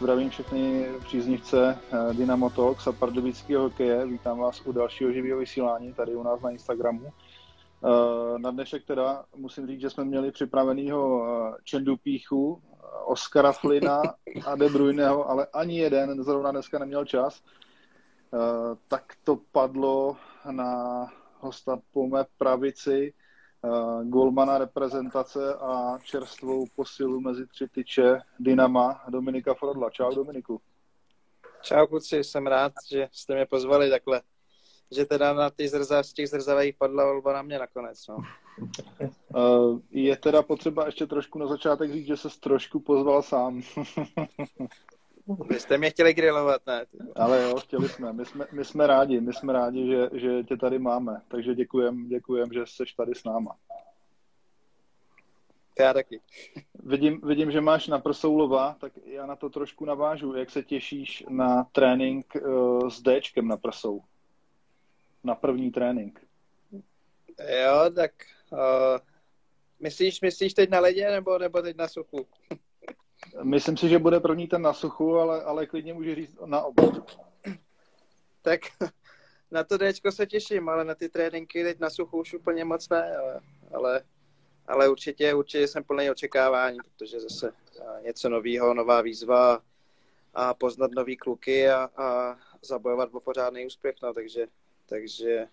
Zdravím všechny příznivce eh, Dynamo Talks a pardubického hokeje. Vítám vás u dalšího živého vysílání tady u nás na Instagramu. Eh, na dnešek teda musím říct, že jsme měli připravenýho eh, Čendu Píchu, Oskara Flina a De Bruyneho, ale ani jeden zrovna dneska neměl čas. Tak to padlo na hosta po mé pravici, uh, golmana reprezentace a čerstvou posilu mezi tři tyče Dynama Dominika Frodla. Čau Dominiku. Čau kluci, jsem rád, že jste mě pozvali takhle. Že teda na ty zrza, z těch zrzavých padla volba na mě nakonec. No. Uh, je teda potřeba ještě trošku na začátek říct, že se trošku pozval sám. Vy jste mě chtěli grilovat, ne? Ale jo, chtěli jsme. My jsme, my jsme rádi, my jsme rádi, že, že tě tady máme. Takže děkujem, děkujem, že jsi tady s náma. Já taky. Vidím, vidím, že máš na prsou lova, tak já na to trošku navážu. Jak se těšíš na trénink uh, s Dčkem na prsou? Na první trénink. Jo, tak uh, myslíš, myslíš teď na ledě nebo, nebo teď na suchu? Myslím si, že bude první ten na suchu, ale, ale klidně může říct na oba. Tak na to Dčko se těším, ale na ty tréninky teď na suchu už úplně moc ne, ale, ale, ale určitě, určitě jsem plný očekávání, protože zase něco nového, nová výzva a poznat nový kluky a, a zabojovat o pořádný úspěch, no, takže, takže,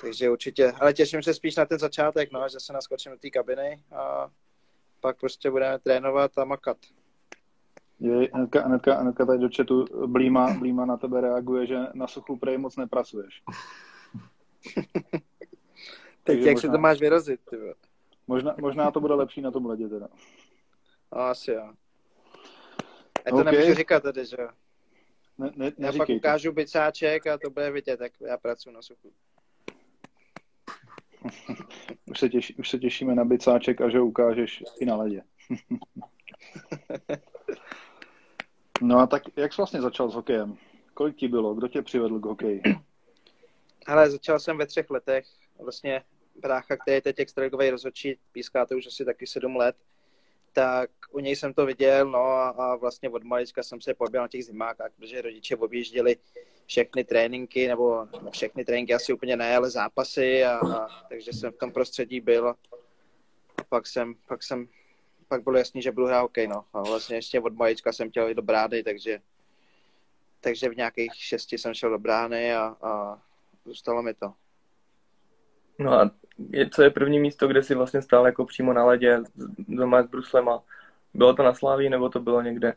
takže určitě, ale těším se spíš na ten začátek, no, že se naskočím do té kabiny a pak prostě budeme trénovat a makat. Je, hnedka, hnedka, hnedka tady do chatu Blíma, Blíma na tebe reaguje, že na suchu prej moc nepracuješ. Teď jak možná, se to máš vyrozit, ty možná, možná to bude lepší na tom ledě teda. No, asi jo. Já to okay. nemůžu říkat tady, že jo. Ne, ne, já pak ukážu bicáček a to bude vidět, jak já pracuji na suchu. Už, se těší, už se těšíme na bicáček a že ukážeš i na ledě. no a tak jak jsi vlastně začal s hokejem? Kolik ti bylo? Kdo tě přivedl k hokeji? Ale začal jsem ve třech letech. Vlastně brácha, který je teď extraligový rozhodčí, píská to už asi taky sedm let, tak u něj jsem to viděl, no a, a vlastně od malička jsem se poběl na těch zimákách, protože rodiče objížděli všechny tréninky, nebo všechny tréninky asi úplně ne, ale zápasy a, a takže jsem v tom prostředí byl a pak jsem, pak jsem, pak bylo jasný, že budu hrát hokej, no. A vlastně ještě od malička jsem chtěl jít do brány, takže, takže v nějakých šesti jsem šel do brány a, a zůstalo mi to. No a je, co je první místo, kde jsi vlastně stál jako přímo na ledě doma s Bruslema? Bylo to na Slávii nebo to bylo někde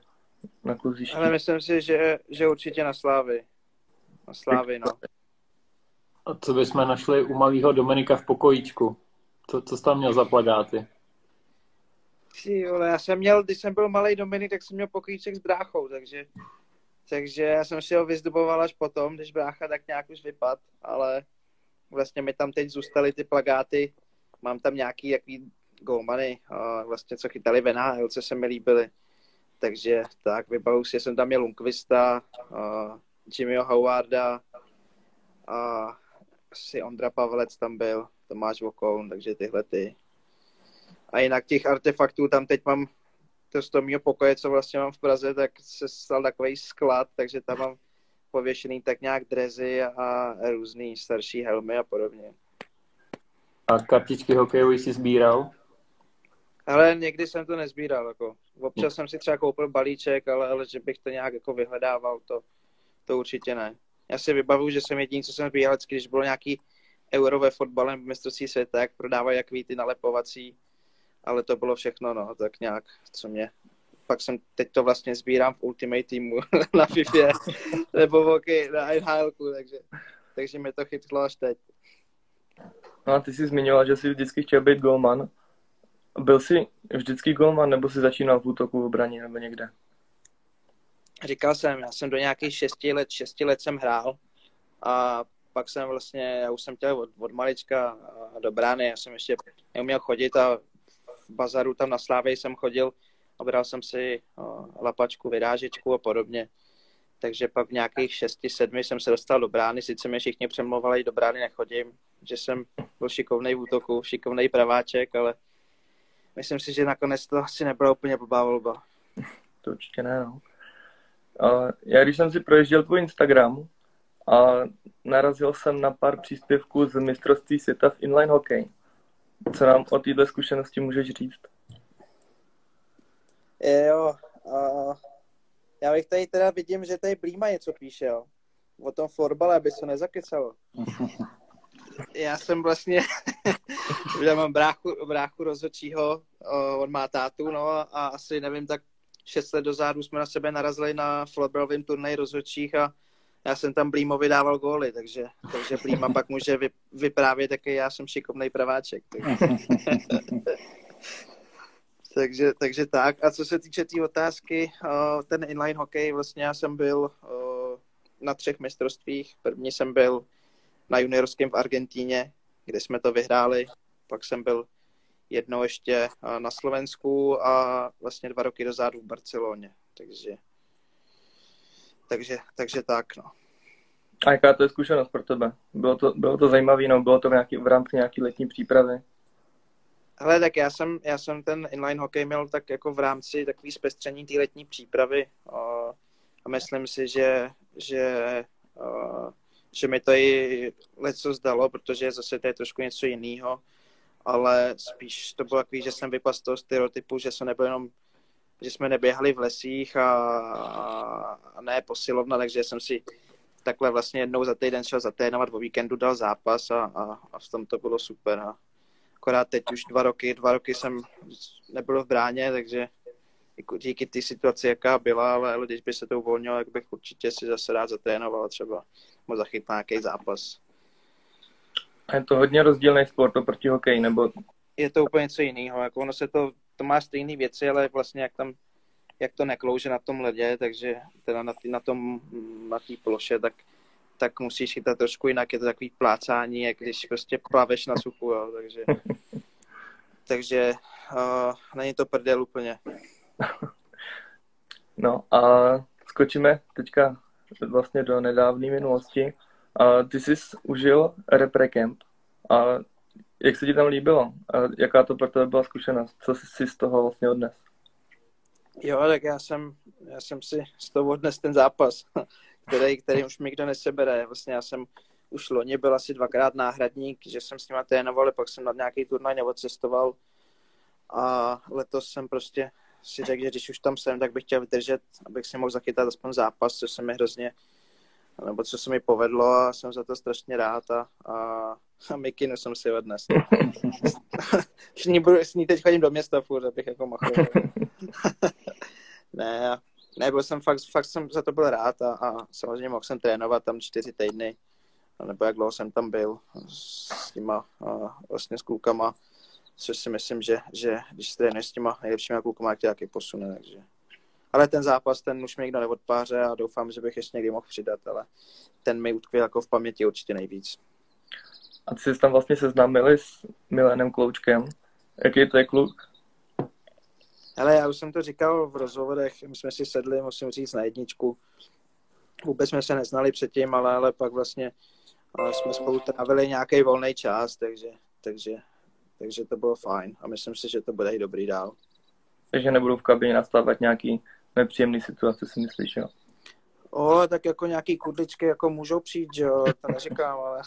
na kluzišti? Ale myslím si, že, že určitě na Slávii. Na Slávii, no. A co bychom našli u malého Dominika v pokojíčku? Co, co jsi tam měl za plagáty? Ty vole, já jsem měl, když jsem byl malý Dominik, tak jsem měl pokojíček s bráchou, takže, takže já jsem si ho vyzduboval až potom, když brácha tak nějak už vypad, ale vlastně mi tam teď zůstaly ty plagáty, mám tam nějaký jaký golmany, vlastně co chytali v NHL, co se mi líbily. Takže tak, vybavu si, jsem tam měl Lundqvista, Jimmyho Howarda a asi Ondra Pavlec tam byl, Tomáš Vokoun, takže tyhle ty. A jinak těch artefaktů tam teď mám to z toho mého pokoje, co vlastně mám v Praze, tak se stal takový sklad, takže tam mám pověšený tak nějak drezy a různý starší helmy a podobně. A kartičky hokejový si sbíral? Ale někdy jsem to nezbíral, jako. Občas jsem si třeba koupil balíček, ale, ale že bych to nějak jako vyhledával, to, to určitě ne. Já si vybavuju, že jsem jediný, co jsem sbíral, když bylo nějaký euro ve fotbale v mistrovství světa, jak prodávají jaký ty nalepovací, ale to bylo všechno, no, tak nějak, co mě pak jsem teď to vlastně sbírám v Ultimate Teamu na FIFA nebo hokej na NHL, takže, takže mi to chytlo až teď. No a ty jsi zmiňoval, že jsi vždycky chtěl být golman. Byl jsi vždycky golman, nebo jsi začínal v útoku v obraně nebo někde? Říkal jsem, já jsem do nějakých šesti let, šesti let jsem hrál a pak jsem vlastně, já už jsem chtěl od, od malička do brány, já jsem ještě neuměl chodit a v bazaru tam na Slávě jsem chodil a bral jsem si lapačku, vyrážečku a podobně. Takže pak v nějakých šesti, sedmi jsem se dostal do brány, sice mě všichni přemlouvali, do brány nechodím, že jsem byl šikovný v útoku, šikovný praváček, ale myslím si, že nakonec to asi nebyla úplně blbá volba. To určitě ne, no. já když jsem si proježděl tvůj Instagram a narazil jsem na pár příspěvků z mistrovství světa v inline hokej. Co nám o této zkušenosti můžeš říct? Jo, uh, já bych tady teda vidím, že tady Blíma něco píše, jo. O tom florbale, aby se nezakecalo. Já jsem vlastně, já mám bráchu, bráchu rozhodčího, on má tátu, no a asi nevím, tak šest let dozadu jsme na sebe narazili na florbalovém turnaji rozhodčích a já jsem tam Blímovi dával góly, takže, takže Blíma pak může vy, vyprávět, jaký já jsem šikovný praváček. takže, takže tak. A co se týče té tý otázky, ten inline hokej, vlastně já jsem byl na třech mistrovstvích. První jsem byl na juniorském v Argentíně, kde jsme to vyhráli. Pak jsem byl jedno ještě na Slovensku a vlastně dva roky dozadu v Barceloně. Takže, takže, takže tak, no. A jaká to je zkušenost pro tebe? Bylo to, bylo to zajímavé, no bylo to nějaký, v rámci nějaké letní přípravy? Hele, tak já jsem, já jsem ten inline hokej měl tak jako v rámci takový zpestření té letní přípravy a, myslím si, že, že, že mi to i leco zdalo, protože zase to je trošku něco jiného, ale spíš to bylo takový, že jsem vypadl z toho stereotypu, že jsem nebyl jenom že jsme neběhali v lesích a, a ne posilovna, takže jsem si takhle vlastně jednou za týden šel zatrénovat, o víkendu dal zápas a, a, a v tom to bylo super. A akorát teď už dva roky, dva roky jsem nebyl v bráně, takže díky té situaci, jaká byla, ale, ale když by se to uvolnilo, tak bych určitě si zase rád zatrénoval třeba mo zachyt nějaký zápas. A je to hodně rozdílný sport oproti hokeji, nebo? Je to úplně něco jiného, jako ono se to, to má stejné věci, ale vlastně jak tam jak to neklouže na tom ledě, takže teda na, tý, na tom, na té ploše, tak, tak musíš chytat trošku jinak, je to takový plácání, jak když prostě plaveš na suchu, jo, takže, takže uh, není to prdel úplně. No a skočíme teďka vlastně do nedávné minulosti. A ty jsi užil Reprecamp a jak se ti tam líbilo? A jaká to pro tebe byla zkušenost? Co jsi si z toho vlastně odnes? Jo, tak já jsem, já jsem si z toho odnes ten zápas, který, který už mi nikdo nesebere. Vlastně já jsem už loni byl asi dvakrát náhradník, že jsem s nima trénoval, pak jsem na nějaký turnaj neodcestoval a letos jsem prostě si řekl, že když už tam jsem, tak bych chtěl vydržet, abych si mohl zachytat aspoň zápas, co se mi hrozně, nebo co se mi povedlo a jsem za to strašně rád a, a, a mikinu jsem si odnes. s, ní budu, s ní teď chodím do města furt, abych jako mohl. ne, ne, byl jsem fakt, fakt jsem za to byl rád a, a samozřejmě mohl jsem trénovat tam čtyři týdny, nebo jak dlouho jsem tam byl s těma a, vlastně s klukama, což si myslím, že, že když trénuješ s těma nejlepšíma klukama, jak tě taky posune, takže. Ale ten zápas, ten už mi nikdo neodpáře a doufám, že bych ještě někdy mohl přidat, ale ten mi utkvěl jako v paměti určitě nejvíc. A ty jsi tam vlastně seznámili s Milenem Kloučkem. Jaký to je kluk? Ale já už jsem to říkal v rozhovorech, my jsme si sedli, musím říct, na jedničku. Vůbec jsme se neznali předtím, ale, ale pak vlastně ale jsme spolu trávili nějaký volný čas, takže, takže, takže to bylo fajn a myslím si, že to bude i dobrý dál. Takže nebudou v kabině nastávat nějaký nepříjemný situace, si myslíš, jo? O, tak jako nějaký kudličky jako můžou přijít, že jo, to neříkám, ale...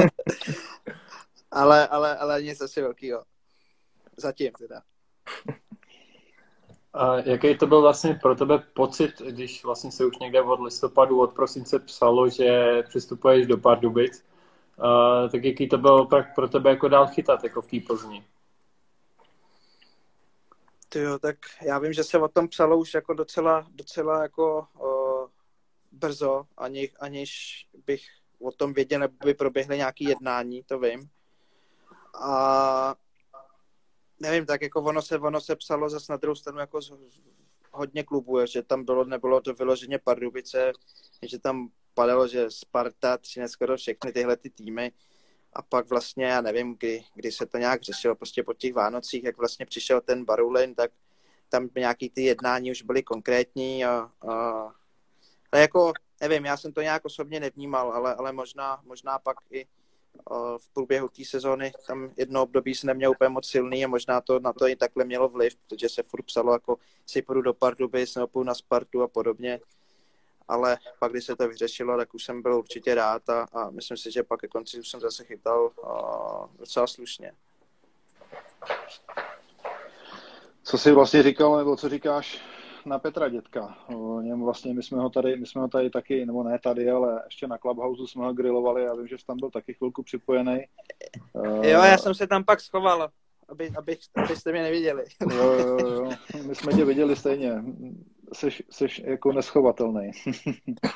ale, ale, ale nic asi velkýho. Zatím teda. A jaký to byl vlastně pro tebe pocit, když vlastně se už někde od listopadu, od prosince psalo, že přistupuješ do Pardubic, uh, tak jaký to bylo pro tebe jako dál chytat jako v té Plzni? Jo, tak já vím, že se o tom psalo už jako docela, docela jako o, brzo, ani, aniž bych o tom věděl, nebo by proběhly nějaké jednání, to vím. A nevím, tak jako ono se, ono se psalo zase na druhou stranu jako z, hodně klubů, že tam bylo, nebylo to vyloženě Pardubice, že tam padalo, že Sparta, Třinec, skoro všechny tyhle ty týmy. A pak vlastně, já nevím, kdy, kdy se to nějak řešilo, prostě po těch Vánocích, jak vlastně přišel ten Barulin, tak tam nějaký ty jednání už byly konkrétní a, a ale jako, nevím, já jsem to nějak osobně nevnímal, ale, ale možná, možná pak i v průběhu té sezóny tam jedno období se neměl úplně moc silný a možná to na to i takhle mělo vliv, protože se furt psalo jako si půjdu do Pardubic nebo půjdu na Spartu a podobně. ale pak, když se to vyřešilo, tak už jsem byl určitě rád a, a myslím si, že pak ke konci už jsem zase chytal uh, docela slušně. Co jsi vlastně říkal, nebo co říkáš na Petra Dětka? O něm vlastně my jsme ho tady, my jsme ho tady taky, nebo ne tady, ale ještě na Clubhouse jsme ho grilovali, já vím, že jsi tam byl taky chvilku připojený. Jo, já jsem se tam pak schoval, aby, aby, abyste mě neviděli. Jo, jo, jo, my jsme tě viděli stejně. Jsi, jsi jako neschovatelný.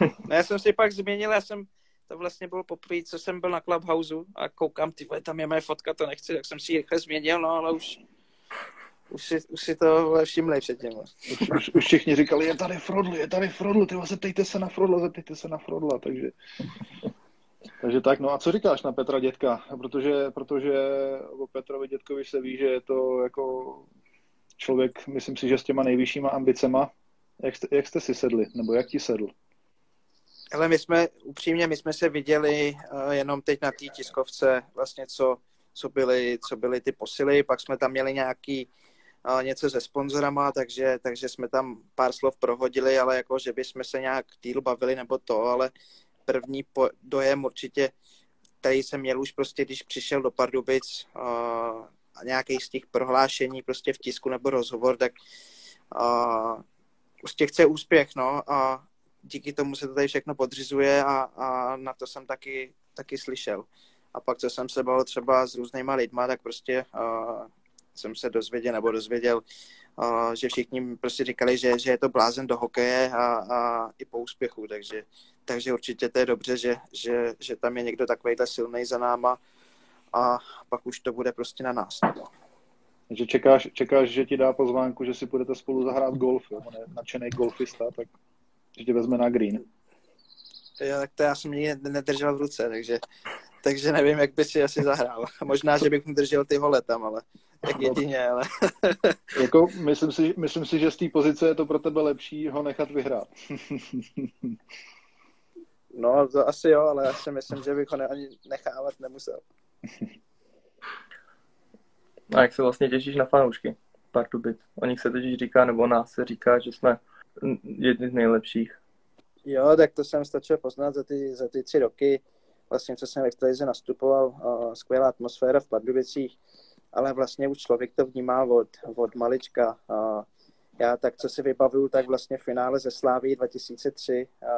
no, já jsem si pak změnil, já jsem, to vlastně bylo poprvé, co jsem byl na Clubhouse a koukám, ty tam je moje fotka, to nechci, tak jsem si ji rychle změnil, no ale už už si, už si to všimli předtím. Už, už, už všichni říkali, je tady Frodl, je tady Frodl, ty zeptejte se na Frodla, zeptejte se na Frodla, takže... Takže tak, no a co říkáš na Petra Dětka? Protože, protože o Petrovi Dětkovi se ví, že je to jako člověk, myslím si, že s těma nejvyššíma ambicema. Jak jste, jak jste si sedli, nebo jak ti sedl? Ale my jsme, upřímně, my jsme se viděli uh, jenom teď na té tiskovce, vlastně co, co, byly, co byly ty posily, pak jsme tam měli nějaký něco se sponzorama, takže, takže jsme tam pár slov prohodili, ale jako, že bychom se nějak díl bavili nebo to, ale první po, dojem určitě, který jsem měl už prostě, když přišel do Pardubic a, a nějaký z těch prohlášení prostě v tisku nebo rozhovor, tak a, prostě chce úspěch, no, a díky tomu se to tady všechno podřizuje a, a na to jsem taky, taky slyšel. A pak, co jsem se bavil třeba s různýma lidma, tak prostě uh, jsem se dozvěděl nebo dozvěděl, uh, že všichni prostě říkali, že, že je to blázen do hokeje a, a i po úspěchu, takže, takže určitě to je dobře, že, že, že tam je někdo takovýhle silný za náma a pak už to bude prostě na nás. No. Takže čekáš, čekáš, že ti dá pozvánku, že si budete spolu zahrát golf, jo? On je nadšený golfista, tak že tě vezme na green. Jo, tak to já jsem nikdy nedržel v ruce, takže, takže nevím, jak by si asi zahrál. Možná, že bych mu držel ty hole tam, ale tak jedině, ale... jako, myslím, si, myslím si, že z té pozice je to pro tebe lepší ho nechat vyhrát. no, to asi jo, ale já si myslím, že bych ho ne, ani nechávat nemusel. A jak se vlastně těšíš na fanoušky Pardubic? O nich se totiž říká, nebo o nás se říká, že jsme jedni z nejlepších. Jo, tak to jsem stačil poznat za ty, za ty tři roky, vlastně co jsem v extralize nastupoval, uh, skvělá atmosféra v Pardubicích, ale vlastně už člověk to vnímá od, od malička. Uh, já tak, co si vybavuju, tak vlastně finále ze Slávy 2003, uh,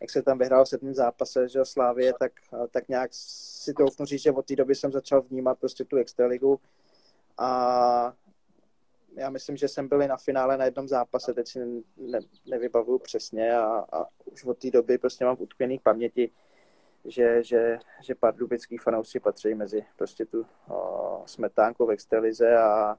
jak se tam vyhrál v sedmém zápase, že Slávě, tak, uh, tak nějak si to říct, že od té doby jsem začal vnímat prostě tu extraligu a já myslím, že jsem byl na finále na jednom zápase, teď si ne, nevybavuju přesně a, a už od té doby prostě mám v utkvěný paměti, že, že, že pardubický fanoušci patří mezi prostě tu o, smetánku v extralize a,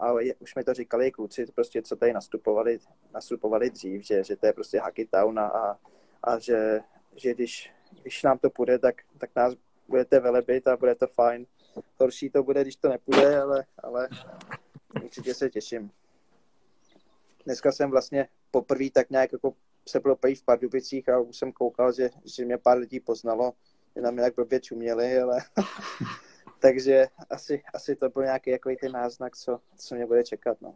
a je, už mi to říkali kluci, prostě co tady nastupovali, nastupovali dřív, že, že to je prostě Hacky Town a, a, a že, že když, když nám to půjde, tak, tak nás budete velebit a bude to fajn. Horší to bude, když to nepůjde, ale, ale určitě se těším. Dneska jsem vlastně poprvé tak nějak jako se bylo v Pardubicích a už jsem koukal, že, že mě pár lidí poznalo, že na mě tak blbě čuměli, ale takže asi, asi to byl nějaký jako ten náznak, co, co mě bude čekat. No.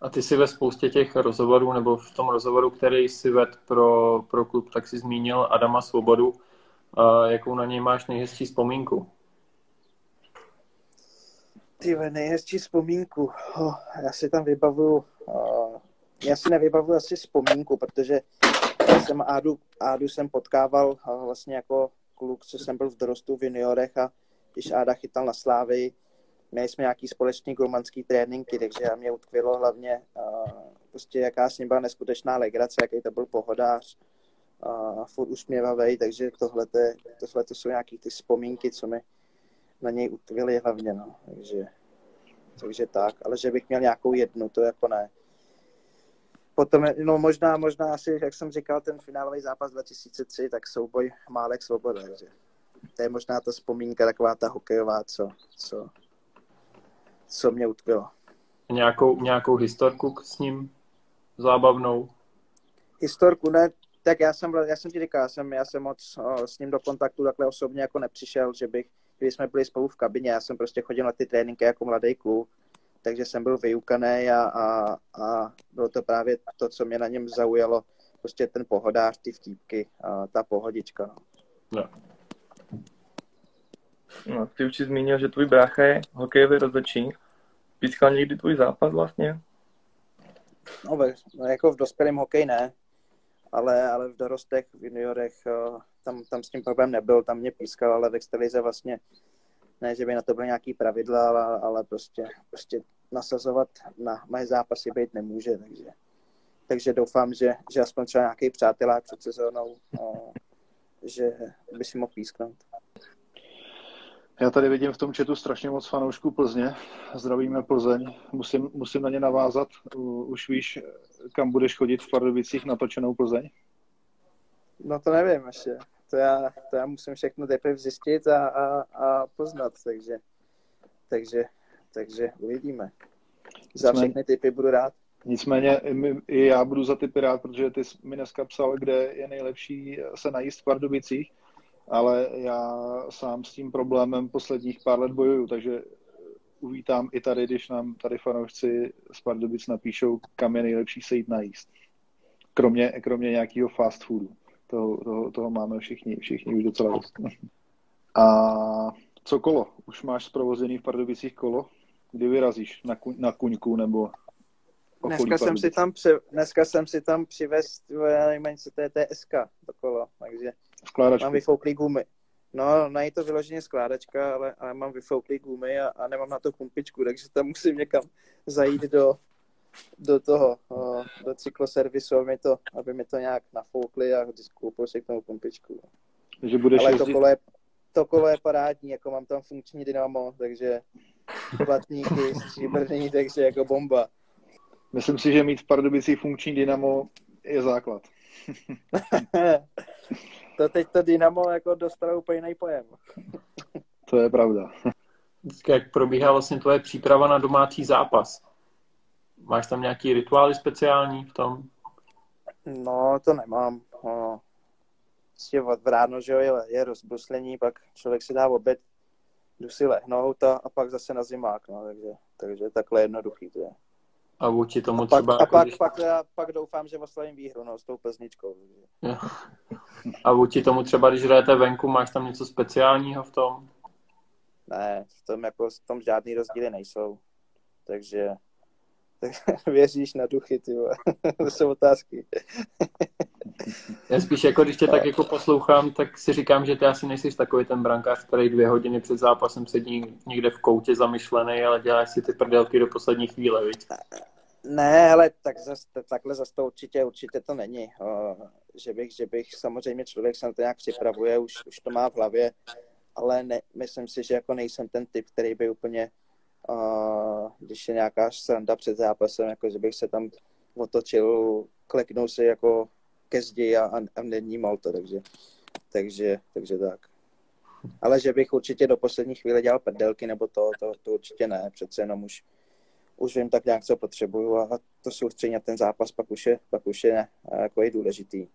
A ty si ve spoustě těch rozhovorů, nebo v tom rozhovoru, který si ved pro, pro klub, tak si zmínil Adama Svobodu. A jakou na něj máš nejhezčí vzpomínku? Ty nejhezčí vzpomínku. Oh, já si tam vybavuju, uh, já si nevybavuju asi vzpomínku, protože já jsem Ádu, Ádu jsem potkával uh, vlastně jako kluk, co jsem byl v dorostu v juniorech a když Áda chytal na Slávy, měli jsme nějaký společný golmanský tréninky, takže mě utkvělo hlavně uh, prostě jaká s ním byla neskutečná legrace, jaký to byl pohodář a furt usměvavý, takže tohle, to jsou nějaký ty vzpomínky, co mi na něj utvili hlavně, no. Takže, takže tak, ale že bych měl nějakou jednu, to jako ne. Potom, no možná, možná asi, jak jsem říkal, ten finálový zápas 2003, tak souboj Málek Svoboda, takže to je možná ta vzpomínka, taková ta hokejová, co, co, co mě utkvělo. Nějakou, nějakou historku s ním zábavnou? Historku ne, tak já jsem, já jsem ti říkal, já jsem, já jsem moc o, s ním do kontaktu takhle osobně jako nepřišel, že bych, když jsme byli spolu v kabině, já jsem prostě chodil na ty tréninky jako mladý kluk, takže jsem byl vyukaný a, a, a bylo to právě to, co mě na něm zaujalo, prostě ten pohodář, ty vtípky, a ta pohodička. No. No. No, ty už jsi zmínil, že tvůj brácha je hokejový rozhodčí. Pískal někdy tvůj zápas vlastně? No, no jako v dospělém hokej ne, ale, ale v dorostech, v juniorech, eh, tam, tam s tím problém nebyl, tam mě pískal, ale v extralize vlastně ne, že by na to byly nějaký pravidla, ale, ale prostě, prostě nasazovat na moje zápasy být nemůže, takže, takže doufám, že, že aspoň třeba nějaký přátelák před sezónou, o, že by si mohl písknout. Já tady vidím v tom četu strašně moc fanoušků Plzně. Zdravíme Plzeň. Musím, musím na ně navázat. Už víš, kam budeš chodit v Pardubicích natočenou Plzeň? No to nevím ještě to já, to já musím všechno teprve zjistit a, a, a poznat, takže, takže, takže uvidíme. Za všechny typy budu rád. Nicméně i já budu za typy rád, protože ty jsi mi dneska psal, kde je nejlepší se najíst v Pardubicích, ale já sám s tím problémem posledních pár let bojuju, takže uvítám i tady, když nám tady fanoušci z Pardubic napíšou, kam je nejlepší se jít najíst. Kromě, kromě nějakého fast foodu toho, toho, toho máme všichni, všichni už docela dost. A co kolo? Už máš zprovozený v Pardubicích kolo? Kdy vyrazíš? Na, ku, na kuňku nebo Dneska jsem, si tam při, dneska jsem si tam přivez, já nevím, co to je TSK, to kolo, takže Skládačku. mám vyfouklý gumy. No, není to vyloženě skládačka, ale, ale mám vyfouklý gumy a, a nemám na to pumpičku, takže tam musím někam zajít do, do toho, do cykloservisu, aby mi to, aby mi to nějak nafoukli a koupil si k tomu pumpičku. Takže budeš Ale to kolo, je, to kolo je parádní, jako mám tam funkční dynamo, takže platníky, stříbrný, takže jako bomba. Myslím si, že mít v Pardubicích funkční dynamo je základ. to teď to dynamo jako dostalo úplně jiný pojem. to je pravda. Jak probíhá vlastně tvoje příprava na domácí zápas? Máš tam nějaký rituály speciální v tom? No, to nemám. No. Prostě od ráno, že jo, je, je rozbruslení, pak člověk si dá oběd, jdu si lehnout a, a pak zase na zimák, no, takže, takže takhle jednoduchý to je. A vůči tomu a pak, třeba... A jako pak, když... pak, já, pak doufám, že oslavím výhru, no, s tou plzničkou. A vůči tomu třeba, když hrajete venku, máš tam něco speciálního v tom? Ne, v tom, jako, v tom žádný rozdíly nejsou. Takže tak věříš na duchy, ty to jsou otázky. Já spíš jako, když tě tak jako poslouchám, tak si říkám, že ty asi nejsi takový ten brankář, který dvě hodiny před zápasem sedí někde v koutě zamyšlený, ale děláš si ty prdelky do poslední chvíle, viď? Ne, ale tak zas, takhle zase to určitě, určitě to není. O, že bych, že bych, samozřejmě člověk se na to nějak připravuje, už, už to má v hlavě, ale ne, myslím si, že jako nejsem ten typ, který by úplně a když je nějaká sranda před zápasem, jako že bych se tam otočil, kleknul si jako ke zdi a, a nevnímal to, takže, takže, takže tak. Ale že bych určitě do poslední chvíle dělal prdelky nebo to, to, to určitě ne, přece jenom už, už vím tak nějak, co potřebuju a to soustředění ten zápas pak už je, pak už je jako je důležitý.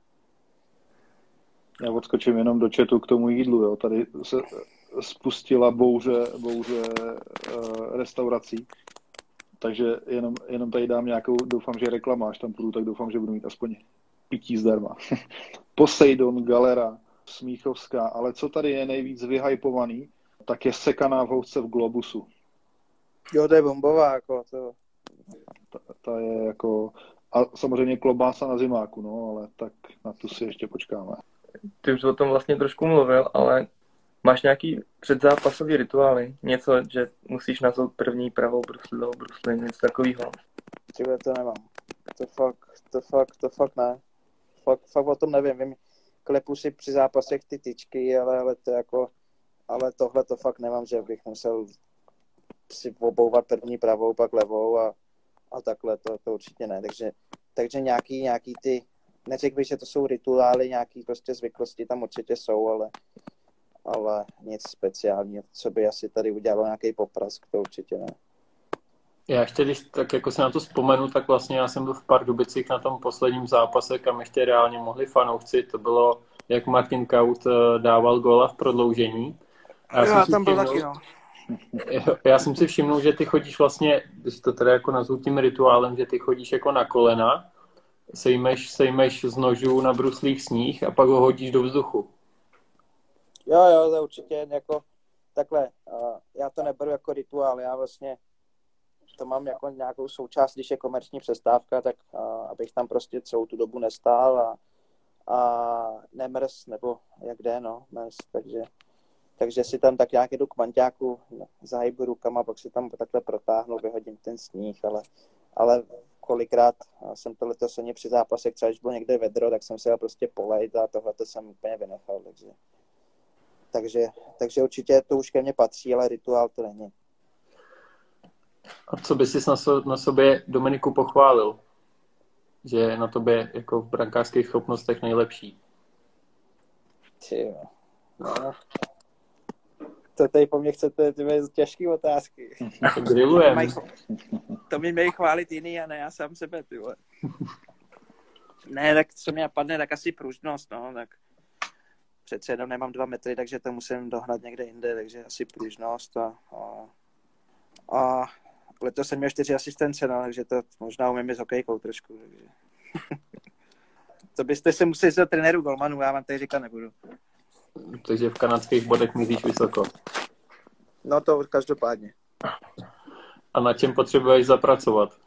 Já odskočím jenom do četu k tomu jídlu. Jo. Tady se spustila bouře, bouře uh, restaurací. Takže jenom, jenom tady dám nějakou, doufám, že reklama, až tam půjdu, tak doufám, že budu mít aspoň pití zdarma. Poseidon, Galera, Smíchovská, ale co tady je nejvíc vyhypovaný, tak je sekaná v housce v Globusu. Jo, to je bombová, jako to. Ta, ta je jako, a samozřejmě klobása na zimáku, no, ale tak na tu si ještě počkáme. Ty už o tom vlastně trošku mluvil, ale Máš nějaký předzápasový rituály? Něco, že musíš nazvat první pravou brusli, brusli, něco takového? Tyhle to nemám. To fakt, to fakt, to fakt ne. Fakt, fakt o tom nevím. Vím, klepu si při zápasech ty tyčky, ale, ale to jako, ale tohle to fakt nemám, že bych musel si obouvat první pravou, pak levou a, a takhle, to, to určitě ne. Takže, takže nějaký, nějaký ty, neřekl bych, že to jsou rituály, nějaký prostě zvyklosti tam určitě jsou, ale, ale nic speciálního, co by asi tady udělalo nějaký poprask, to určitě ne. Já ještě, když tak jako si na to vzpomenu, tak vlastně já jsem byl v Pardubicích na tom posledním zápase, kam ještě reálně mohli fanoušci. To bylo, jak Martin Kaut eh, dával gola v prodloužení. A já, já tam byl taky, no. Já jsem si všiml, že ty chodíš vlastně, když to teda jako nazvu tím rituálem, že ty chodíš jako na kolena, sejmeš, sejmeš z nožů na bruslích sníh a pak ho hodíš do vzduchu. Jo, jo, to určitě jako takhle. Já to neberu jako rituál, já vlastně to mám jako nějakou součást, když je komerční přestávka, tak abych tam prostě celou tu dobu nestál a, a nemrz, nebo jak jde, no, mrz, takže takže si tam tak nějak jdu k manťáku, zahybu rukama, pak si tam takhle protáhnu, vyhodím ten sníh, ale, ale kolikrát jsem to letos ani při zápase, třeba když bylo někde vedro, tak jsem se dal prostě polejt a tohle to jsem úplně vynechal, takže, takže, takže určitě to už ke mně patří, ale rituál to není. A co by si na, so, na sobě Dominiku pochválil? Že je na tobě jako v brankářských schopnostech nejlepší? Ty no, to tady po mně chcete ty těžké otázky. Grillujeme. To mi mají chválit jiný a ne já sám sebe, ty vole. Ne, tak co mě napadne, tak asi pružnost, no, tak přece jenom nemám dva metry, takže to musím dohnat někde jinde, takže asi pružnost a, a, a letos jsem měl čtyři asistence, no, takže to možná umím s hokejkou trošku, takže. to byste se museli za trenéru Golmanu, já vám tady říkat nebudu. Takže v kanadských bodech míříš vysoko. No to každopádně. A na čem potřebuješ zapracovat?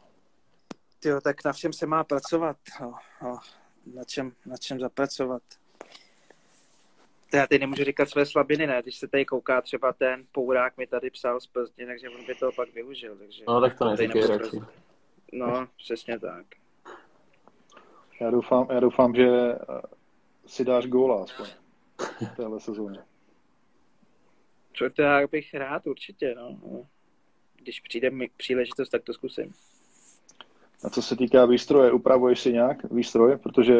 Jo, tak na všem se má pracovat. No, no, na, čem, na čem zapracovat? To já teď nemůžu říkat své slabiny, ne? Když se tady kouká třeba ten Pourák mi tady psal z Plzně, takže on by to pak využil. Takže no tak to neříkej radši. No, přesně tak. Já doufám, já doufám, že si dáš góla aspoň v téhle sezóně. Co já bych rád určitě, no. Když přijde mi příležitost, tak to zkusím. A co se týká výstroje, upravuješ si nějak výstroj? Protože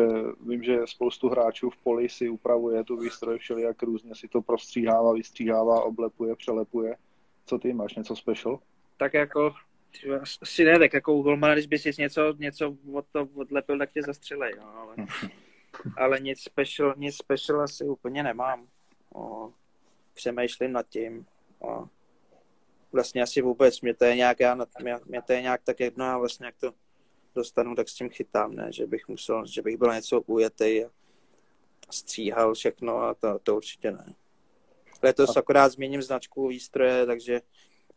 vím, že spoustu hráčů v poli si upravuje tu výstroj všelijak různě, si to prostříhává, vystříhává, oblepuje, přelepuje. Co ty máš, něco special? Tak jako, asi ne, tak jako u Golmana, když bys něco, něco od to odlepil, tak tě zastřelej, no, ale, ale nic special, nic special asi úplně nemám. O, přemýšlím nad tím. O, vlastně asi vůbec, mě to je nějak, já, mě, mě to je nějak tak jedno a vlastně jak to dostanu, tak s tím chytám, ne, že bych musel, že bych byl něco ujetý a stříhal všechno a to, to určitě ne. Letos akorát změním značku výstroje, takže,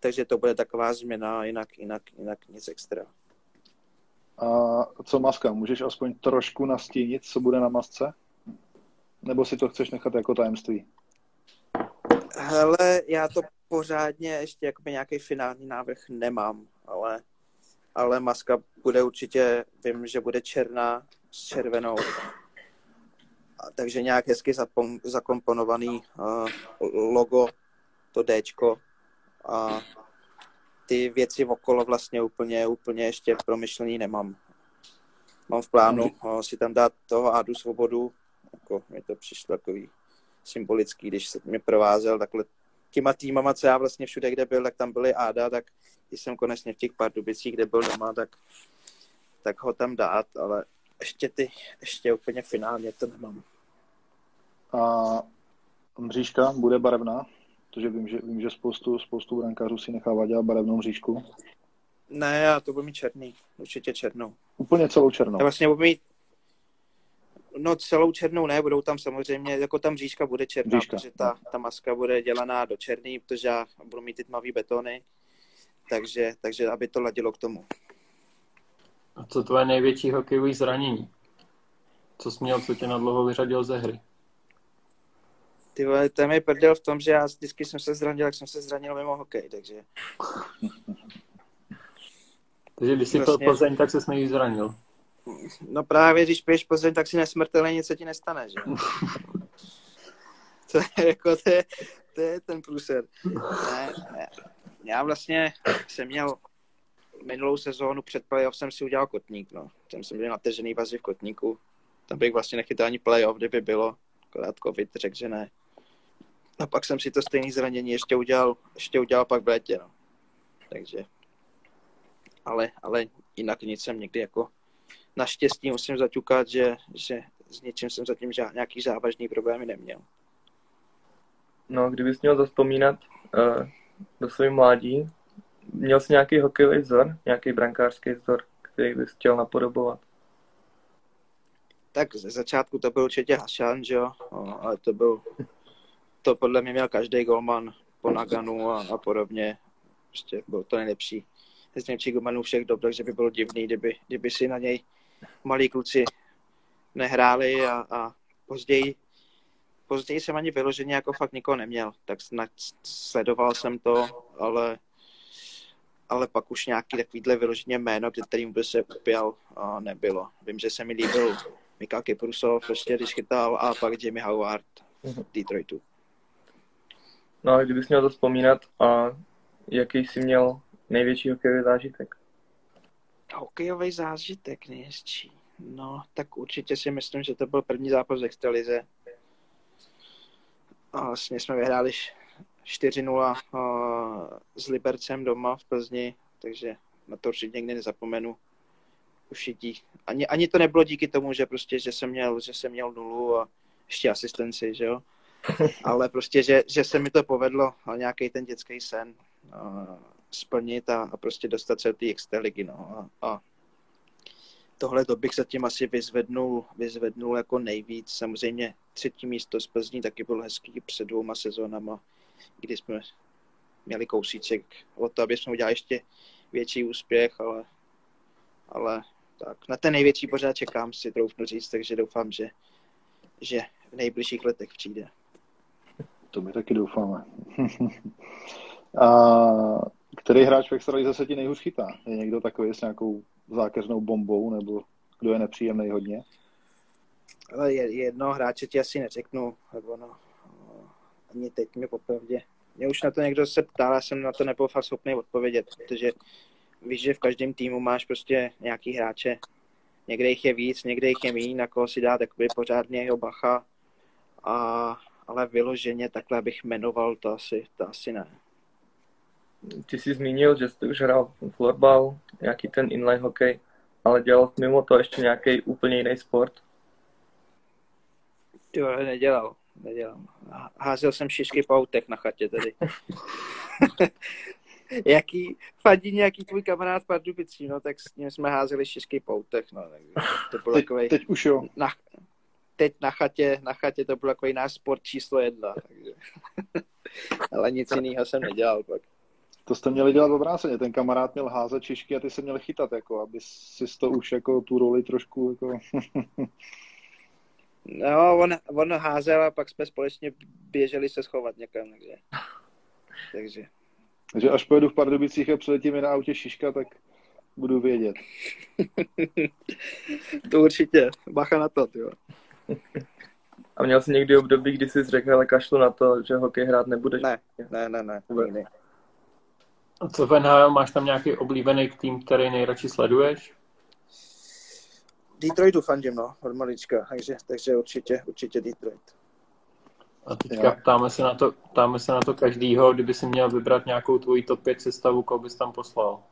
takže to bude taková změna, jinak, jinak, jinak nic extra. A co maska? Můžeš aspoň trošku nastínit, co bude na masce? Nebo si to chceš nechat jako tajemství? Hele, já to pořádně ještě jakoby nějaký finální návrh nemám, ale, ale maska bude určitě, vím, že bude černá s červenou. A, takže nějak hezky zapom, zakomponovaný uh, logo, to Dčko a ty věci okolo vlastně úplně, úplně ještě promyšlený nemám. Mám v plánu uh, si tam dát toho Adu Svobodu, jako mi to přišlo takový symbolický, když se mě provázel takhle těma týmama, co já vlastně všude, kde byl, tak tam byly Áda, tak když jsem konečně v těch Pardubicích, kde byl doma, tak, tak ho tam dát, ale ještě ty, ještě úplně finálně to nemám. A mřížka bude barevná? Protože vím, že, vím, že spoustu, spoustu brankářů si nechává dělat barevnou mřížku. Ne, já to budu mít černý. Určitě černou. Úplně celou černou. Já vlastně budu mít No celou černou ne, budou tam samozřejmě, jako tam říška bude černá, říška. protože ta, ta maska bude dělaná do černý, protože já budu mít ty tmavý betony, takže, takže aby to ladilo k tomu. A co tvoje největší hokejové zranění? Co jsi měl, co tě na dlouho vyřadil ze hry? Ty vole, to je mi prdel v tom, že já vždycky jsem se zranil, jak jsem se zranil mimo hokej, takže... takže když jsi vlastně... to Plzeň, tak se nejvíc zranil. No právě, když piješ Plzeň, tak si nesmrtelně nic se ti nestane, že? to je jako, to je, to je ten průser. Ne, ne. Já vlastně jsem měl minulou sezónu před playoff jsem si udělal kotník, no. Tam jsem byl natežený vazy v kotníku. Tam bych vlastně nechytal ani playoff, kdyby bylo. Akorát covid řekl, že ne. A pak jsem si to stejné zranění ještě udělal, ještě udělal pak v létě, no. Takže, ale, ale jinak nic jsem někdy jako naštěstí musím zaťukat, že, že s něčím jsem zatím žád, nějaký závažný problémy neměl. No, kdybys měl zaspomínat uh, do své mládí. Měl jsi nějaký hokejový vzor, nějaký brankářský vzor, který bys chtěl napodobovat? Tak ze začátku to byl určitě Hašan, že jo, no, ale to byl, to podle mě měl každý golman po Naganu a, a podobně. Prostě byl to nejlepší, z nejlepších golmanů všech dob, takže by bylo divný, kdyby, kdyby si na něj malí kluci nehráli a, a později později jsem ani vyloženě jako fakt nikoho neměl, tak sledoval jsem to, ale ale pak už nějaký takovýhle vyloženě jméno, kterým by se upěl, nebylo. Vím, že se mi líbil Mikal Kyprusov, prostě když chytal, a pak Jimmy Howard v Detroitu. No a kdybys měl to vzpomínat, a jaký jsi měl největší hokejový zážitek? Hokejový zážitek nejhezčí. No, tak určitě si myslím, že to byl první zápas v extralize. A vlastně jsme vyhráli 4-0 s Libercem doma v Plzni, takže na to určitě někdy nezapomenu. Ušití. Ani, ani to nebylo díky tomu, že prostě, že jsem měl, že jsem měl nulu a ještě asistenci, že jo. Ale prostě, že, že se mi to povedlo nějaký ten dětský sen a, splnit a, a prostě dostat se do té extraligy, no. A, a tohle to bych zatím asi vyzvednul, vyzvednul jako nejvíc. Samozřejmě třetí místo z Plzní taky bylo hezký před dvouma sezónama kdy jsme měli kousíček o to, aby jsme udělali ještě větší úspěch, ale, ale tak na ten největší pořád čekám, si troufnu říct, takže doufám, že, že v nejbližších letech přijde. To my taky doufáme. A který hráč v extralize se ti nejhůř chytá? Je někdo takový s nějakou zákeřnou bombou, nebo kdo je nepříjemný hodně? Ale jedno hráče ti asi neřeknu, nebo no, ani teď mi popravdě. Mě už na to někdo se ptal, já jsem na to nebyl fakt schopný odpovědět, protože víš, že v každém týmu máš prostě nějaký hráče. Někde jich je víc, někde jich je méně, na koho si dá takový pořádně jeho bacha. A, ale vyloženě takhle bych jmenoval, to asi, to asi ne. Ty jsi zmínil, že jsi už hrál florbal, nějaký ten inline hokej, ale dělal mimo to ještě nějaký úplně jiný sport? Jo, nedělal nedělám. Házel jsem šišky po autech na chatě tady. Jaký, fandí nějaký tvůj kamarád Pardubicí, no, tak s ním jsme házeli šišky po autech, no, tak to bylo teď, takovej, teď už jo. Na, teď na chatě, na chatě to byl takový náš sport číslo jedna, takže. ale nic jiného jsem nedělal pak. To jste měli dělat obráceně, ten kamarád měl házet šišky a ty se měl chytat, jako, aby si to už jako tu roli trošku jako... No, on, on házel a pak jsme společně běželi se schovat někam, takže. takže. Takže až pojedu v Pardubicích a přiletím na autě Šiška, tak budu vědět. to určitě. Bacha na to, jo. A měl jsi někdy období, kdy jsi řekl, ale kašlu na to, že hokej hrát nebudeš? Ne, ne, ne, ne. ne. A co v NHL, máš tam nějaký oblíbený tým, který nejradši sleduješ? Detroitu fandím, no, od malička, takže, takže určitě, určitě Detroit. A teďka ptáme se, na to, ptáme se na to každýho, kdyby si měl vybrat nějakou tvoji top 5 sestavu, koho bys tam poslal?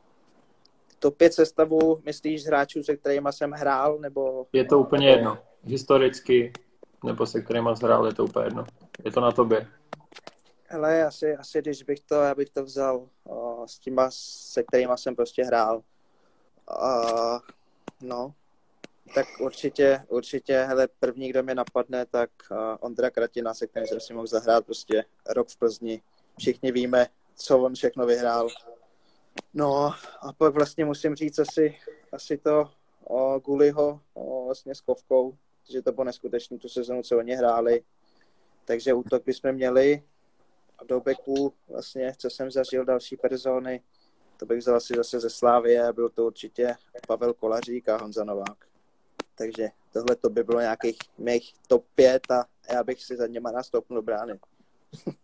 Top 5 sestavu, myslíš z hráčů, se kterými jsem hrál, nebo... Je to úplně nebo... jedno. Historicky, nebo se kterými hrál, je to úplně jedno. Je to na tobě. Hele, asi, asi když bych to, já bych to vzal o, s těma, se kterými jsem prostě hrál. Uh, no, tak určitě, určitě, hele, první, kdo mě napadne, tak uh, Ondra Kratina, se kterým jsem si mohl zahrát prostě rok v Plzni. Všichni víme, co on všechno vyhrál. No a pak vlastně musím říct asi, asi to o Guliho o, vlastně s Kovkou, že to bylo neskutečné tu sezonu, co oni hráli. Takže útok bychom měli a do beku vlastně, co jsem zažil další persony, to bych vzal asi zase ze Slávie, byl to určitě Pavel Kolařík a Honza Novák. Takže tohle to by bylo nějakých mých top 5 a já bych si za něma nastoupil do brány.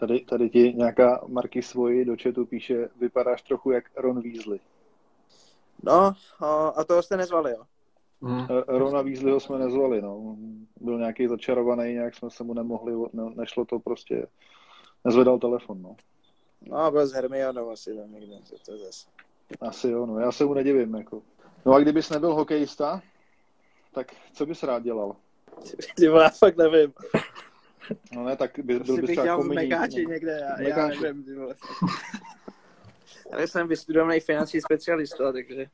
tady, tady ti nějaká Marky svoji do chatu píše, vypadáš trochu jak Ron Weasley. No, a toho jste nezvali, jo? Hmm. Rona Weasleyho jsme nezvali, no. Byl nějaký začarovaný, nějak jsme se mu nemohli, ne, nešlo to prostě, nezvedal telefon, no. No, byl s Hermionou asi tam někde, to zase. Asi jo, no, já se mu nedivím, jako. No a kdybys nebyl hokejista, tak co bys rád dělal? Ty já fakt nevím. No ne, tak by, byl bys bych třeba dělal v kominík, Mekáči někde, já, já nevím, ty vole. Ale jsem vystudovaný finanční specialista, takže,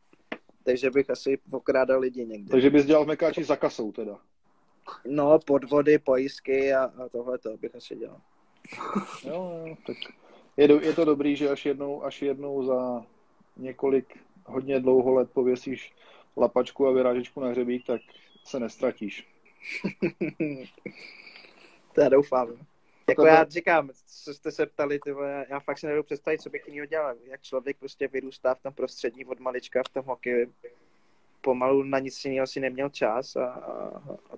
takže bych asi okrádal lidi někde. Takže bys dělal v Mekáči za kasou teda. No, podvody, pojistky a, a tohle to bych asi dělal. Jo, jo, tak je, do, je to dobrý, že až jednou, až jednou za několik hodně dlouho let pověsíš lapačku a vyrážečku na hřebík, tak se nestratíš. to já doufám. Jako Tohle- já říkám, co jste se ptali, ty vole, já, fakt si nedovedu představit, co bych jiného dělal. Jak člověk prostě vyrůstá v tom prostředí od malička v tom hokeji, pomalu na nic jiného si neměl čas a, a, a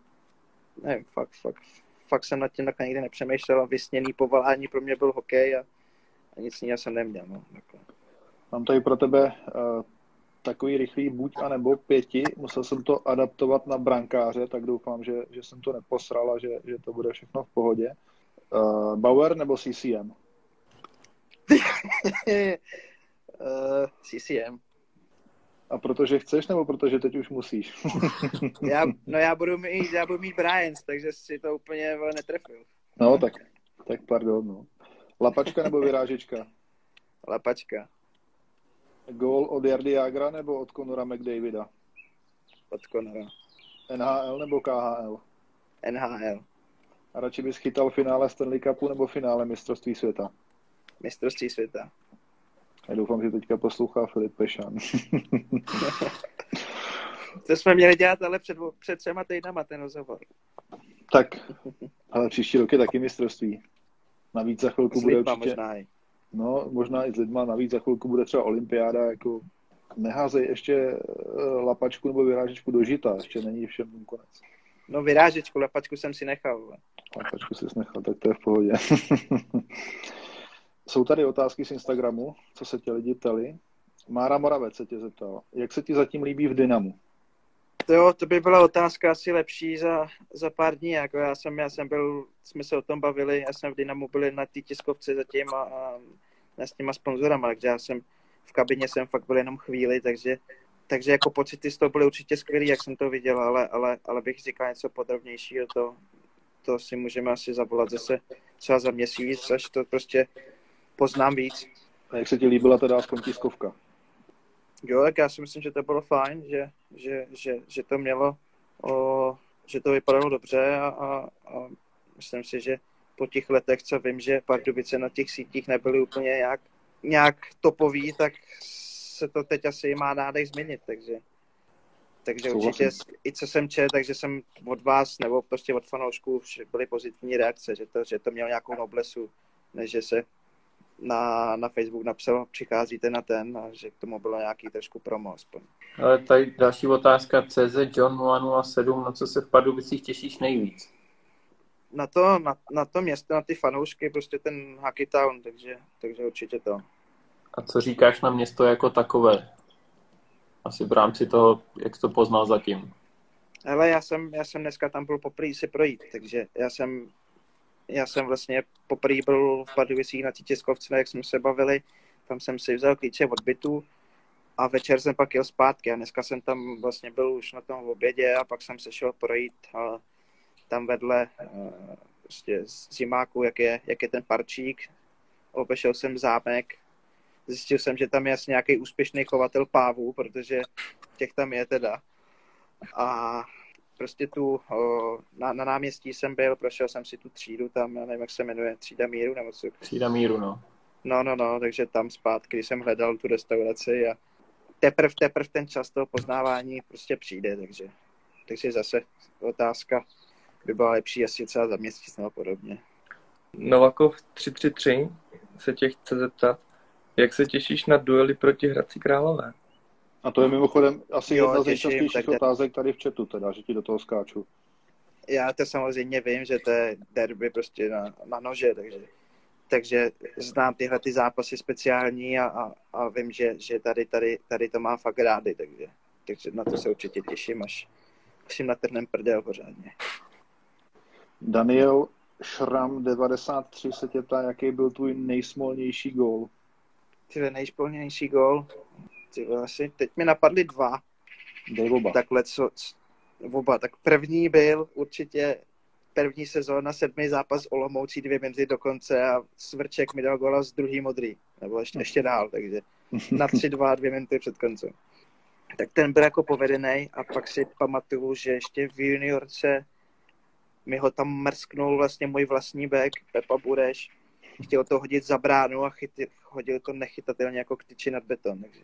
nevím, fakt, fakt, fakt jsem nad tím takhle nikdy nepřemýšlel a vysněný povolání pro mě byl hokej a, a nic jiného jsem neměl. No, jako. Mám tady pro tebe uh, takový rychlý buď a nebo pěti. Musel jsem to adaptovat na brankáře, tak doufám, že, že jsem to neposral a že, že to bude všechno v pohodě. Uh, Bauer nebo CCM? uh, CCM. A protože chceš, nebo protože teď už musíš? Já, no já budu mít, já budu mít Bryans, takže si to úplně netrefil. no, tak, tak pardon. No. Lapačka nebo vyrážečka? Lapačka Gól od Jardy Jagra nebo od Conora McDavida? od Conora. NHL nebo KHL? NHL. A radši bys chytal finále Stanley Cupu nebo finále mistrovství světa? Mistrovství světa. Já doufám, že teďka poslouchá Filip Pešan. To jsme měli dělat ale před, před třema týdnama ten rozhovor. tak, ale příští rok je taky mistrovství. Navíc za chvilku S bude lidma určitě... možná i. No, možná i s lidma, navíc za chvilku bude třeba olympiáda, jako neházej ještě eh, lapačku nebo vyrážečku do žita, ještě není všem konec. No vyrážečku, lapačku jsem si nechal. vole. Lapačku si nechal, tak to je v pohodě. Jsou tady otázky z Instagramu, co se tě lidi ptali. Mára Moravec se tě zeptal, jak se ti zatím líbí v Dynamu? To jo, to by byla otázka asi lepší za, za pár dní. Jako já jsem, já jsem byl, jsme se o tom bavili, já jsem v Dynamu byl na té tiskovce zatím a, a s těma sponzorama, takže já jsem v kabině jsem fakt byl jenom chvíli, takže, takže jako pocity z toho byly určitě skvělý, jak jsem to viděl, ale, ale, ale bych říkal něco podrobnějšího, to, to si můžeme asi zavolat zase třeba za měsíc, až to prostě poznám víc. A jak se ti líbila teda aspoň tiskovka? Jo, tak já si myslím, že to bylo fajn, že, že, že, že to mělo, o, že to vypadalo dobře a, a, a myslím si, že po těch letech, co vím, že Pardubice na těch sítích nebyly úplně nějak, nějak topový, tak se to teď asi má nádech změnit, takže takže určitě i co jsem četl, takže jsem od vás nebo prostě od fanoušků byly pozitivní reakce, že to, že to mělo nějakou noblesu, než že se na, na Facebook napsal, přicházíte na ten a že k tomu bylo nějaký trošku promo aspoň. Ale tady další otázka. CZ John 007, na co se v Pardubicích těšíš nejvíc? Na to, na, na to město, na ty fanoušky, prostě ten Hockey Town, takže, takže určitě to. A co říkáš na město jako takové? Asi v rámci toho, jak jsi to poznal zatím. Ale já jsem, já jsem dneska tam byl poprvé si projít, takže já jsem, já jsem vlastně poprvé byl v Pardubicích na té jak jsme se bavili, tam jsem si vzal klíče od bytu a večer jsem pak jel zpátky a dneska jsem tam vlastně byl už na tom obědě a pak jsem se šel projít a tam vedle eh, prostě z zimáku, jak je, jak je ten parčík, obešel jsem zámek, zjistil jsem, že tam je asi nějaký úspěšný chovatel pávů, protože těch tam je teda. A prostě tu o, na, na náměstí jsem byl, prošel jsem si tu třídu tam, já nevím, jak se jmenuje, třída míru nebo co. Třída míru, no. No, no, no, takže tam zpátky, když jsem hledal tu restauraci a teprv, teprv ten čas toho poznávání prostě přijde, takže, takže zase otázka by byla lepší asi třeba za měsíc nebo podobně. Novakov 333 se tě chce zeptat, jak se těšíš na duely proti Hradci Králové? A to je mimochodem asi Jo, jedna z nejčastějších tak- otázek tady v chatu, teda, že ti do toho skáču. Já to samozřejmě vím, že to je derby prostě na, na nože, takže, takže znám tyhle ty zápasy speciální a, a, a vím, že, že tady, tady, tady to má fakt rády, takže, takže na to se určitě těším, až, až jim natrhnem prdel pořádně. Daniel Šram 93 se tě ptá, jaký byl tvůj nejsmolnější gól. Ty nejspolnější gól, ty asi, teď mi napadly dva, Dej oba. takhle co, oba, tak první byl určitě první sezóna, sedmý zápas Olomoucí, dvě minuty do konce a Svrček mi dal gola z druhý modrý, nebo ještě, ještě dál, takže na 3-2, dvě minuty před koncem. Tak ten byl jako povedený a pak si pamatuju, že ještě v juniorce mi ho tam mrsknul vlastně můj vlastní back, Pepa Bureš. Chtěl to hodit za bránu a chytil, hodil to nechytatelně jako ktyči nad beton. Takže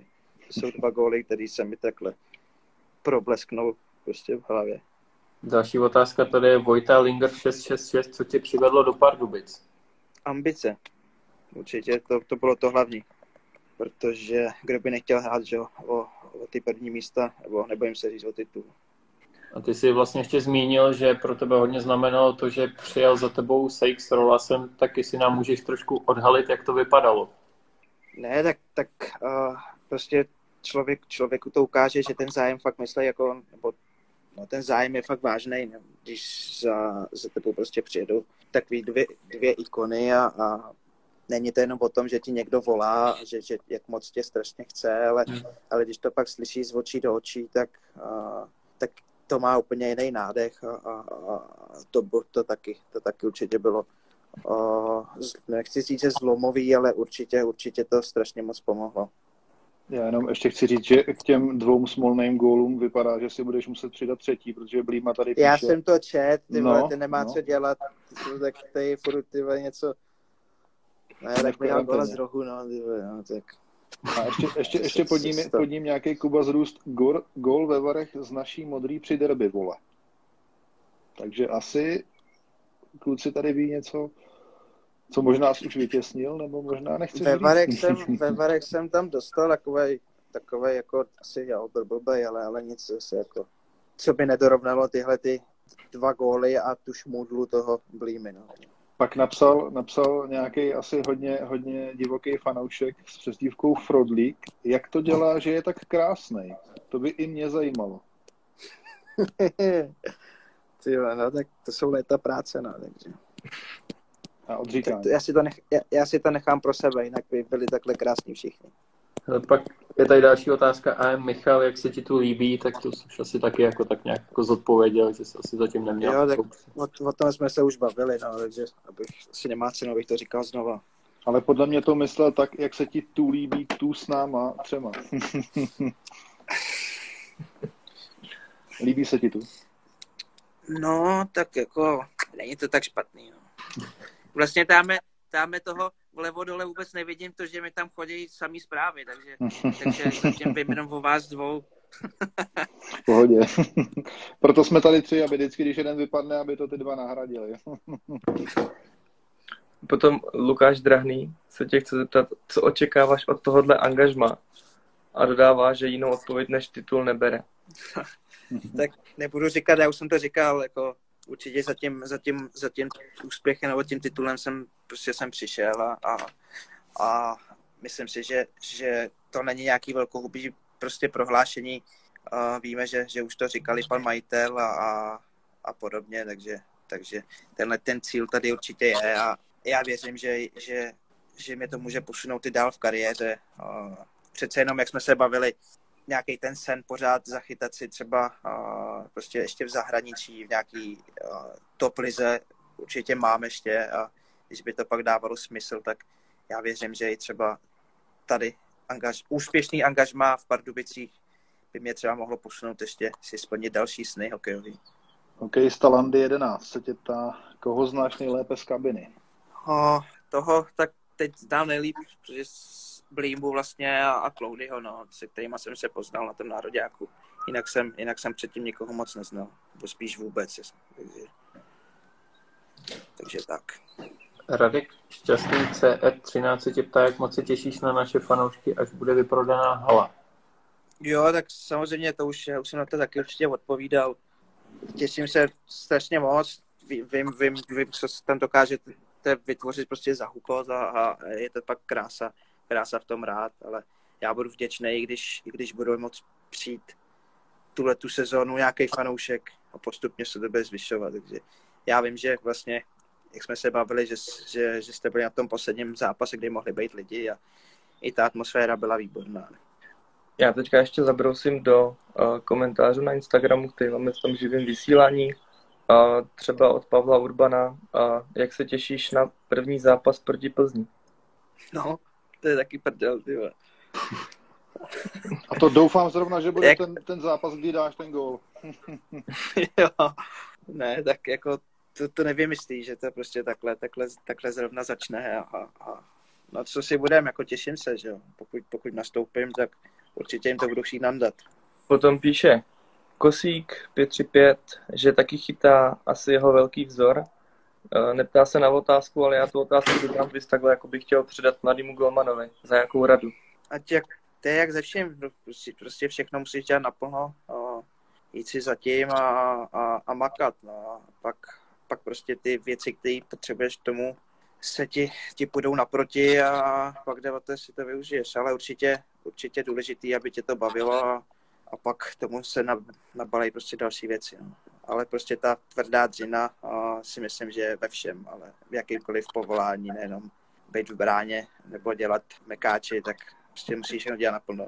to jsou dva góly, které se mi takhle problesknul prostě v hlavě. Další otázka tady je Vojta Linger 666, co tě přivedlo do Pardubic? Ambice. Určitě to, to bylo to hlavní. Protože kdo by nechtěl hrát že, o, o ty první místa, nebo nebojím se říct o titul. A ty jsi vlastně ještě zmínil, že pro tebe hodně znamenalo to, že přijel za tebou Sejk s Rolasem, tak jestli nám můžeš trošku odhalit, jak to vypadalo. Ne, tak, tak uh, prostě člověk, člověku to ukáže, že ten zájem fakt myslí jako, nebo no, ten zájem je fakt vážný, no, když za, za tebou prostě přijedou takový dvě, dvě ikony a, a není to jenom o tom, že ti někdo volá, že, že jak moc tě strašně chce, ale, hmm. ale když to pak slyší z očí do očí, tak, uh, tak to má úplně jiný nádech a, a, a to, to, taky, to taky určitě bylo uh, nechci říct, že zlomový, ale určitě, určitě to strašně moc pomohlo. Já jenom ještě chci říct, že k těm dvou smolným gólům vypadá, že si budeš muset přidat třetí, protože Blíma tady píše. Já jsem to čet, ty no, vole, ty nemá no. co dělat, ty, tak tady furt ty vole, něco... Ne, tak mi dal z rohu, no, ty vole, no, tak... A ještě, ještě, ještě pod, ním, pod ním nějaký Kuba zrůst gol, gol ve Varech z naší modrý při derby, vole. Takže asi kluci tady ví něco, co možná už vytěsnil, nebo možná nechci ve Varech, jsem, ve Varech jsem tam dostal takový, takový jako asi já blbej, ale, ale nic zase jako, co by nedorovnalo tyhle ty dva góly a tu šmudlu toho Blímy. No. Pak napsal, napsal nějaký asi hodně, hodně divoký fanoušek s přezdívkou Frodlík, jak to dělá, že je tak krásný. To by i mě zajímalo. Ty no, tak to jsou léta práce, no, takže. A odříkání. Tak to, já, si to nech, já, já, si to nechám pro sebe, jinak by byli takhle krásní všichni. Pak je tady další otázka. A Michal, jak se ti tu líbí, tak to už asi taky jako tak nějak jako zodpověděl, že jsi asi zatím neměl. Jo, tak o, o, tom jsme se už bavili, no, takže abych, asi nemá cenu, abych to říkal znova. Ale podle mě to myslel tak, jak se ti tu líbí, tu s náma třema. líbí se ti tu? No, tak jako, není to tak špatný. No. Vlastně dáme, dáme toho vlevo dole vůbec nevidím to, že mi tam chodí samý zprávy, takže, takže zatím vím jenom o vás dvou. pohodě. Proto jsme tady tři, aby vždycky, když jeden vypadne, aby to ty dva nahradili. Potom Lukáš Drahný se tě chce zeptat, co očekáváš od tohohle angažma? A dodává, že jinou odpověď než titul nebere. tak nebudu říkat, já už jsem to říkal, jako určitě za tím, za tím, za tím úspěchem nebo tím titulem jsem prostě jsem přišel a, a, a myslím si, že, že to není nějaký velkohubý prostě prohlášení. A víme, že, že už to říkali pan majitel a, a, a podobně, takže, takže tenhle ten cíl tady určitě je a já věřím, že, že, že mě to může posunout i dál v kariéře. A přece jenom, jak jsme se bavili, nějaký ten sen pořád zachytat si třeba uh, prostě ještě v zahraničí, v nějaký uh, top lize určitě mám ještě a když by to pak dávalo smysl, tak já věřím, že i třeba tady angaž, úspěšný angažmá v Pardubicích by mě třeba mohlo posunout ještě si splnit další sny hokejový. OK, Stalandy 11 se tě ptá, koho znáš nejlépe z kabiny? O, toho tak teď znám nejlíp, protože Blímbu vlastně a, a Cloudyho, no, se kterýma jsem se poznal na tom nároďáku. Jinak jsem, jinak jsem předtím nikoho moc neznal, nebo spíš vůbec. Takže, takže tak. Radek Šťastný CR13 se tě ptá, jak moc se těšíš na naše fanoušky, až bude vyprodaná hala. Jo, tak samozřejmě to už, už jsem na to taky určitě odpovídal. Těším se strašně moc. Vím, vím, vím, vím co tam dokážete vytvořit prostě za hukot a, a je to pak krása krása v tom rád, ale já budu vděčný, i když, i když budu moc přijít tuhle tu sezónu nějaký fanoušek a postupně se to bude zvyšovat. Takže já vím, že vlastně, jak jsme se bavili, že, že, že jste byli na tom posledním zápase, kdy mohli být lidi a i ta atmosféra byla výborná. Já teďka ještě zabrousím do uh, komentářů na Instagramu, který máme v tom živém vysílání A třeba od Pavla Urbana. A jak se těšíš na první zápas proti Plzni? No, to je taky prdel, ty A to doufám zrovna, že bude Jak... ten, ten zápas, kdy dáš ten gól. jo, ne, tak jako to, to nevymyslí, že to prostě takhle, takhle, takhle zrovna začne a, a na co si budeme, jako těším se, že jo. Pokud, pokud nastoupím, tak určitě jim to budu chtít nandat. Potom píše Kosík 535, že taky chytá asi jeho velký vzor. E, neptá se na otázku, ale já tu otázku dodám vys takhle, jako bych chtěl předat mladému Golmanovi. Za jakou radu? Ať jak, to je jak ze vším, no, prostě, prostě všechno musíš dělat naplno, a jít si zatím a, a, a makat. No. A pak, pak prostě ty věci, které potřebuješ k tomu, se ti, ti půjdou naproti a pak jde to, si to využiješ. Ale určitě, určitě důležitý, aby tě to bavilo a, a pak tomu se nabalají prostě další věci. No. Ale prostě ta tvrdá dřina si myslím, že je ve všem, ale v jakýmkoliv povolání, nejenom být v bráně nebo dělat mekáči, tak prostě musíš jenom dělat naplno.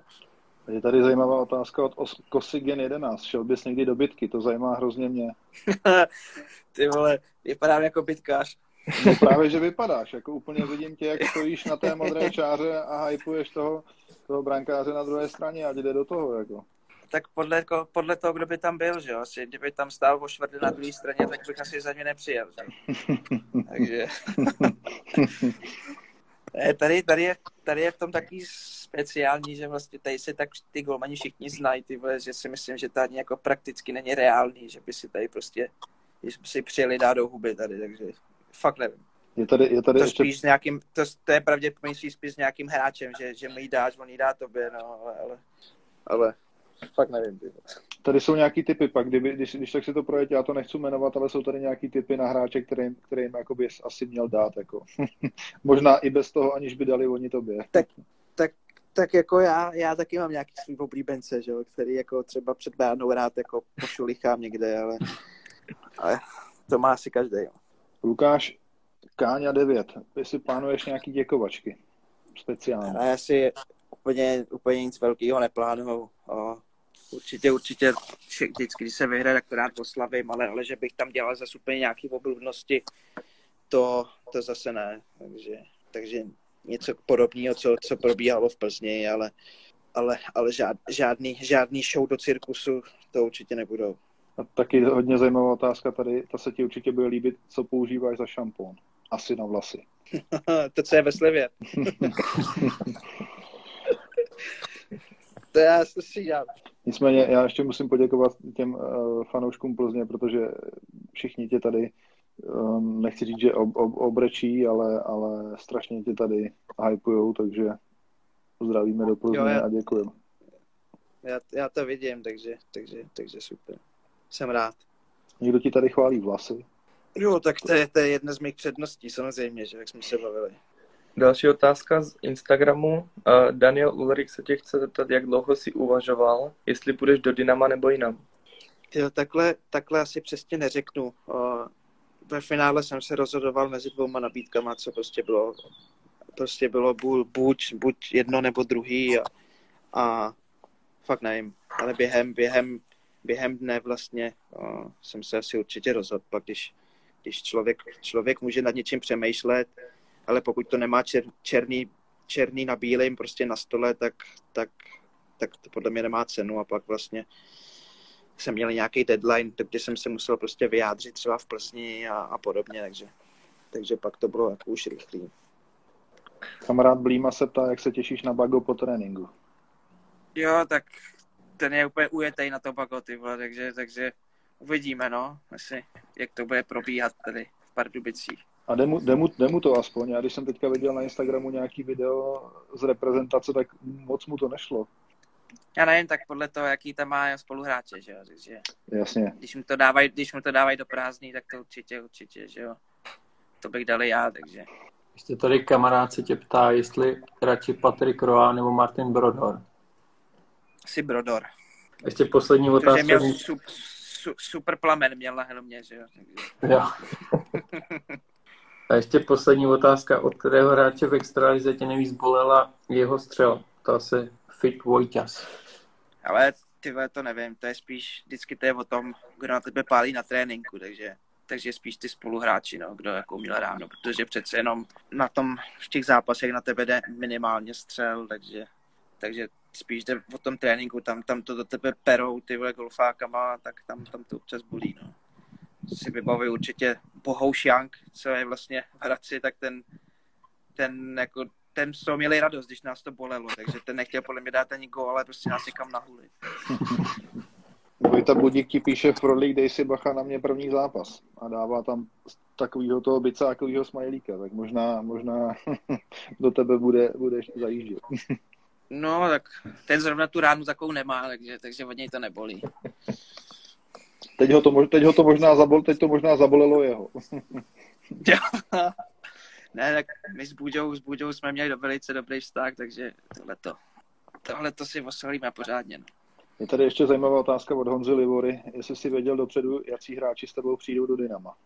Je tady zajímavá otázka od Kosigen 11. Šel bys někdy do bitky? To zajímá hrozně mě. Ty vole, vypadám jako bitkář. No právě, že vypadáš. Jako úplně vidím tě, jak stojíš na té modré čáře a hypuješ toho, toho brankáře na druhé straně a jde do toho. Jako. Tak podle, jako, podle toho, kdo by tam byl, že jo? Asi, kdyby tam stál o čtvrtě na druhé straně, tak bych asi za ně nepřijel. Že? Takže... tady, tady, je, tady je v tom taky speciální, že vlastně tady se tak ty golmani všichni znají, ty vole, že si myslím, že to ani jako prakticky není reálný, že by si tady prostě, když by si přijeli dát do huby tady, takže fakt nevím. Je tady, je tady to, ještě... spíš nějakým, to, to je pravděpodobně spíš s nějakým hráčem, že, že mu jí dáš, on jí dá tobě, no, ale, ale, ale fakt nevím. Ty. Tady jsou nějaký typy pak, kdyby, když, když tak si to projete, já to nechci jmenovat, ale jsou tady nějaký typy na hráče, kterým, kterým jakoby asi měl dát. Jako. Možná i bez toho, aniž by dali oni tobě. Tak, tak, tak jako já, já taky mám nějaký svůj oblíbence, že jo, který jako třeba před bránou rád jako pošulichám někde, ale, ale to má asi každý. Jo. Lukáš, Káňa 9, jestli plánuješ nějaký děkovačky speciální? Já si úplně, úplně nic velkého neplánuju. Určitě, určitě vždycky, když se vyhraje, tak to rád poslavím, ale, ale že bych tam dělal zase úplně nějaké obludnosti, to, to zase ne. Takže, takže něco podobného, co, co probíhalo v Plzni, ale, ale, ale žád, žádný, žádný show do cirkusu to určitě nebudou. A taky hodně zajímavá otázka tady, ta se ti určitě bude líbit, co používáš za šampón. Asi na vlasy. to, co je ve slivě. to já se střídám. Nicméně já ještě musím poděkovat těm uh, fanouškům Plzně, protože všichni tě tady, um, nechci říct, že ob, ob, obrečí, ale, ale strašně tě tady hypujou, takže zdravíme do Plzně jo, já, a děkujeme. Já, já to vidím, takže, takže, takže super. Jsem rád. Někdo ti tady chválí vlasy? Jo, tak to je, to je jedna z mých předností, samozřejmě, že jak jsme se bavili. Další otázka z Instagramu. Daniel Ulrich se tě chce zeptat, jak dlouho si uvažoval, jestli půjdeš do Dynama nebo jinam. Jo, takhle, takhle asi přesně neřeknu. Ve finále jsem se rozhodoval mezi dvouma nabídkama, co prostě bylo, prostě bylo buď, buď jedno nebo druhý a, a fakt nevím, ale během, během, během dne vlastně jsem se asi určitě rozhodl, pak když, když člověk, člověk může nad něčím přemýšlet, ale pokud to nemá čer, černý, černý na bílém prostě na stole, tak, tak, tak to podle mě nemá cenu a pak vlastně jsem měl nějaký deadline, kde jsem se musel prostě vyjádřit třeba v Plzni a, a podobně, takže, takže pak to bylo jako už rychlý. Kamarád Blíma se ptá, jak se těšíš na bago po tréninku. Jo, tak ten je úplně ujetej na to bago, ty vole, takže, takže uvidíme, no, asi, jak to bude probíhat tady Pardubicích. A jde mu, jde, mu, jde mu to aspoň. Já když jsem teďka viděl na Instagramu nějaký video z reprezentace, tak moc mu to nešlo. Já nevím, tak podle toho, jaký tam má spoluhráče, že jo. Takže Jasně. Když mu to dávají, když mu to dávají do prázdný, tak to určitě, určitě, že jo. To bych dal já, takže. Ještě tady kamarád se tě ptá, jestli radši Patrik Roa nebo Martin Brodor. Asi Brodor. Ještě poslední otázka. Protože měl su, super plamen, měl na helmě, že jo. Jo. A ještě poslední otázka, od kterého hráče v extralize tě nejvíc bolela jeho střel? To asi Fit Vojťas. Ale ty to nevím, to je spíš, vždycky to je o tom, kdo na tebe pálí na tréninku, takže takže spíš ty spoluhráči, no, kdo jako uměl ráno, protože přece jenom na tom, v těch zápasech na tebe jde minimálně střel, takže, takže spíš jde o tom tréninku, tam, tam to do tebe perou ty vole golfákama, tak tam, tam to občas bolí, no. Si vybavuju určitě Bohouš Young, co je vlastně v Hradci, tak ten, ten jako ten z toho měli radost, když nás to bolelo, takže ten nechtěl podle mě dát ani gól, ale prostě nás někam nahuli. Vojta Budík ti píše v Rodlík, dej si bacha na mě první zápas a dává tam takovýho toho bicákovýho smajlíka, tak možná, možná do tebe bude, bude zajíždět. No, tak ten zrovna tu ránu takovou nemá, takže, takže od něj to nebolí. Teď ho to, teď ho to možná zabol, teď to možná zabolelo jeho. ne, tak my s Buďou, s Buďou jsme měli do velice dobrý vztah, takže tohleto, tohleto si osolíme pořádně. No. Je tady ještě zajímavá otázka od Honzy Livory, jestli si věděl dopředu, jaký hráči s tebou přijdou do Dynama.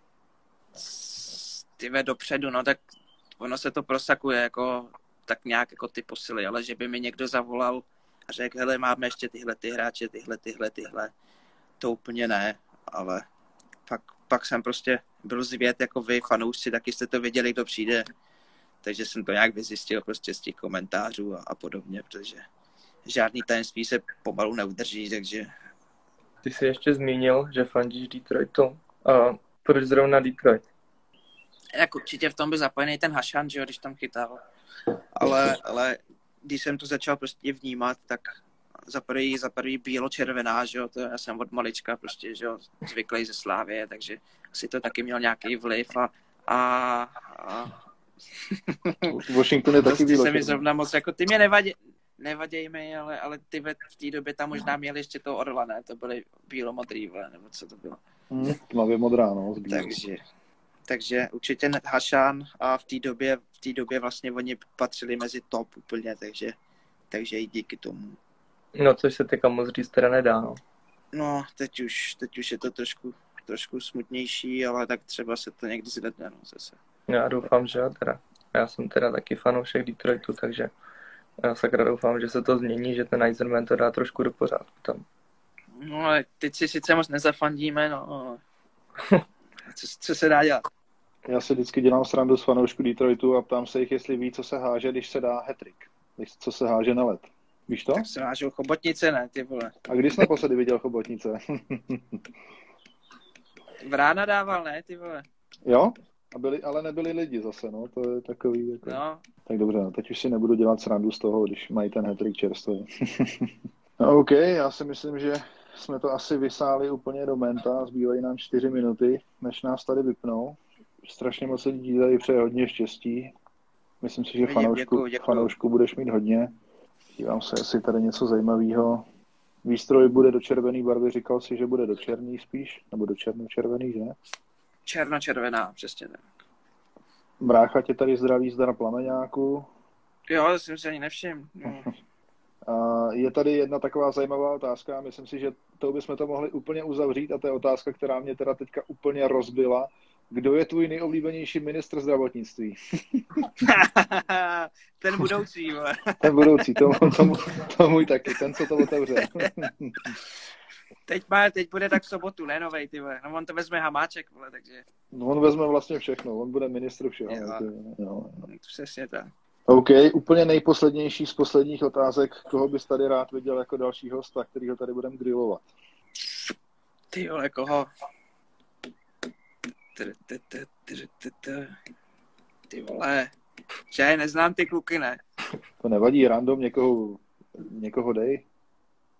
Ty dopředu, no tak ono se to prosakuje jako tak nějak jako ty posily, ale že by mi někdo zavolal a řekl, hele, máme ještě tyhle ty hráče, tyhle, tyhle, tyhle, to úplně ne, ale pak, pak jsem prostě byl zvěd jako vy, fanoušci, taky jste to věděli, kdo přijde, takže jsem to nějak vyzjistil prostě z těch komentářů a, a podobně, protože žádný tajemství se pomalu neudrží, takže... Ty jsi ještě zmínil, že fandíš Detroitu. A proč zrovna Detroit? Jak určitě v tom byl zapojený ten Hašan, že jo, když tam chytal. Ale, ale když jsem to začal prostě vnímat, tak za prvý, za prvý bílo-červená, že jo, to já jsem od malička prostě, že jo, zvyklý ze Slávě, takže asi to taky měl nějaký vliv a, a, a Washington je taky prostě se mi zrovna moc, jako ty mě nevadí, nevaděj mi, ale, ale ty ve, v té době tam možná měli ještě to orla, ne? To byly bílomodrý, nebo co to bylo. Hmm, tmavě modrá, no. Takže, takže určitě Hašan a v té době, v té době vlastně oni patřili mezi top úplně, takže, takže i díky tomu. No, což se teďka moc říct teda nedá, no. No, teď už, teď už je to trošku, trošku smutnější, ale tak třeba se to někdy zvedne, no, zase. Já doufám, že teda. Já jsem teda taky fanoušek Detroitu, takže já sakra doufám, že se to změní, že ten Eisenman to dá trošku do pořádku tam. No ale teď si sice moc nezafandíme, no. co, co se dá dělat? Já si vždycky dělám srandu s fanoušku Detroitu a ptám se jich, jestli ví, co se háže, když se dá hetrik. Co se háže na let. Víš to? Tak se hážou chobotnice, ne, ty vole. A kdy jsi naposledy viděl chobotnice? v rána dával, ne, ty vole. Jo? A byli, ale nebyli lidi zase, no, to je takový, jako... No. Tak dobře, no, teď už si nebudu dělat srandu z toho, když mají ten hetrik čerstvý. no, OK, já si myslím, že jsme to asi vysáli úplně do menta, zbývají nám čtyři minuty, než nás tady vypnou. Strašně moc lidí tady přeje hodně štěstí. Myslím si, že fanoušku, děkuju, děkuju. fanoušku budeš mít hodně. Dívám se, jestli tady něco zajímavého. Výstroj bude do červený barvy, říkal si, že bude do černý spíš, nebo do černo-červený, že? Černo-červená, přesně tak. Brácha tě tady zdraví zdar plameňáku. Jo, to jsem si ani nevšiml. No. je tady jedna taková zajímavá otázka, myslím si, že to bychom to mohli úplně uzavřít a to je otázka, která mě teda teďka úplně rozbila. Kdo je tvůj nejoblíbenější ministr zdravotnictví? ten budoucí, vole. ten budoucí, to, to, to můj taky, ten, co to otevře. teď, má, teď bude tak v sobotu, ne novej, ty vole. No on to vezme Hamáček, vole, takže. No on vezme vlastně všechno, on bude ministr všeho. Jo, ty, jo. Přesně tak. OK, úplně nejposlednější z posledních otázek, koho bys tady rád viděl jako další hosta, kterýho tady budeme grillovat? Ty vole, koho? Ty vole, že neznám ty kluky, ne? To nevadí, random někoho, někoho dej.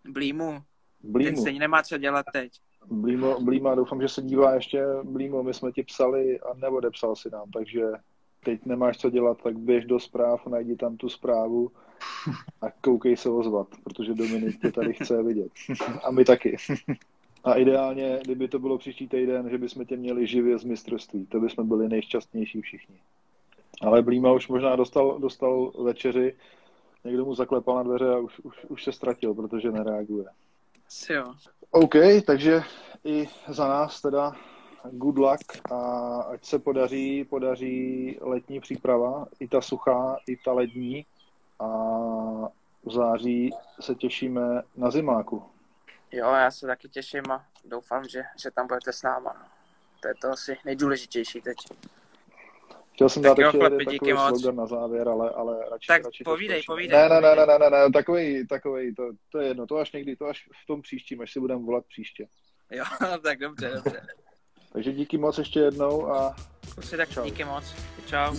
Blímu. Blímu. Ten se nemá co dělat teď. Blímo, Blíma, doufám, že se dívá ještě. Blímo, my jsme ti psali a neodepsal si nám, takže teď nemáš co dělat, tak běž do zpráv, najdi tam tu zprávu a koukej se ozvat, protože Dominik tě tady chce vidět. a my taky. A ideálně, kdyby to bylo příští týden, že bychom tě měli živě z mistrovství, to bychom byli nejšťastnější všichni. Ale Blíma už možná dostal, dostal večeři, někdo mu zaklepal na dveře a už, už, už se ztratil, protože nereaguje. Jo. OK, takže i za nás teda good luck a ať se podaří, podaří letní příprava, i ta suchá, i ta lední a v září se těšíme na zimáku. Jo, já se taky těším a doufám, že, že tam budete s náma. No. To je to asi nejdůležitější teď. Chtěl jsem dát ještě chlapi, takový slogan na závěr, ale, ale radši, tak radši povídej, to povídej. Ne, ne, ne, ne, ne, ne, takový, takový, to, to je jedno, to až někdy, to až v tom příštím, až si budeme volat příště. Jo, tak dobře, dobře. Takže díky moc ještě jednou a... Kusy, tak čau. díky moc. Čau.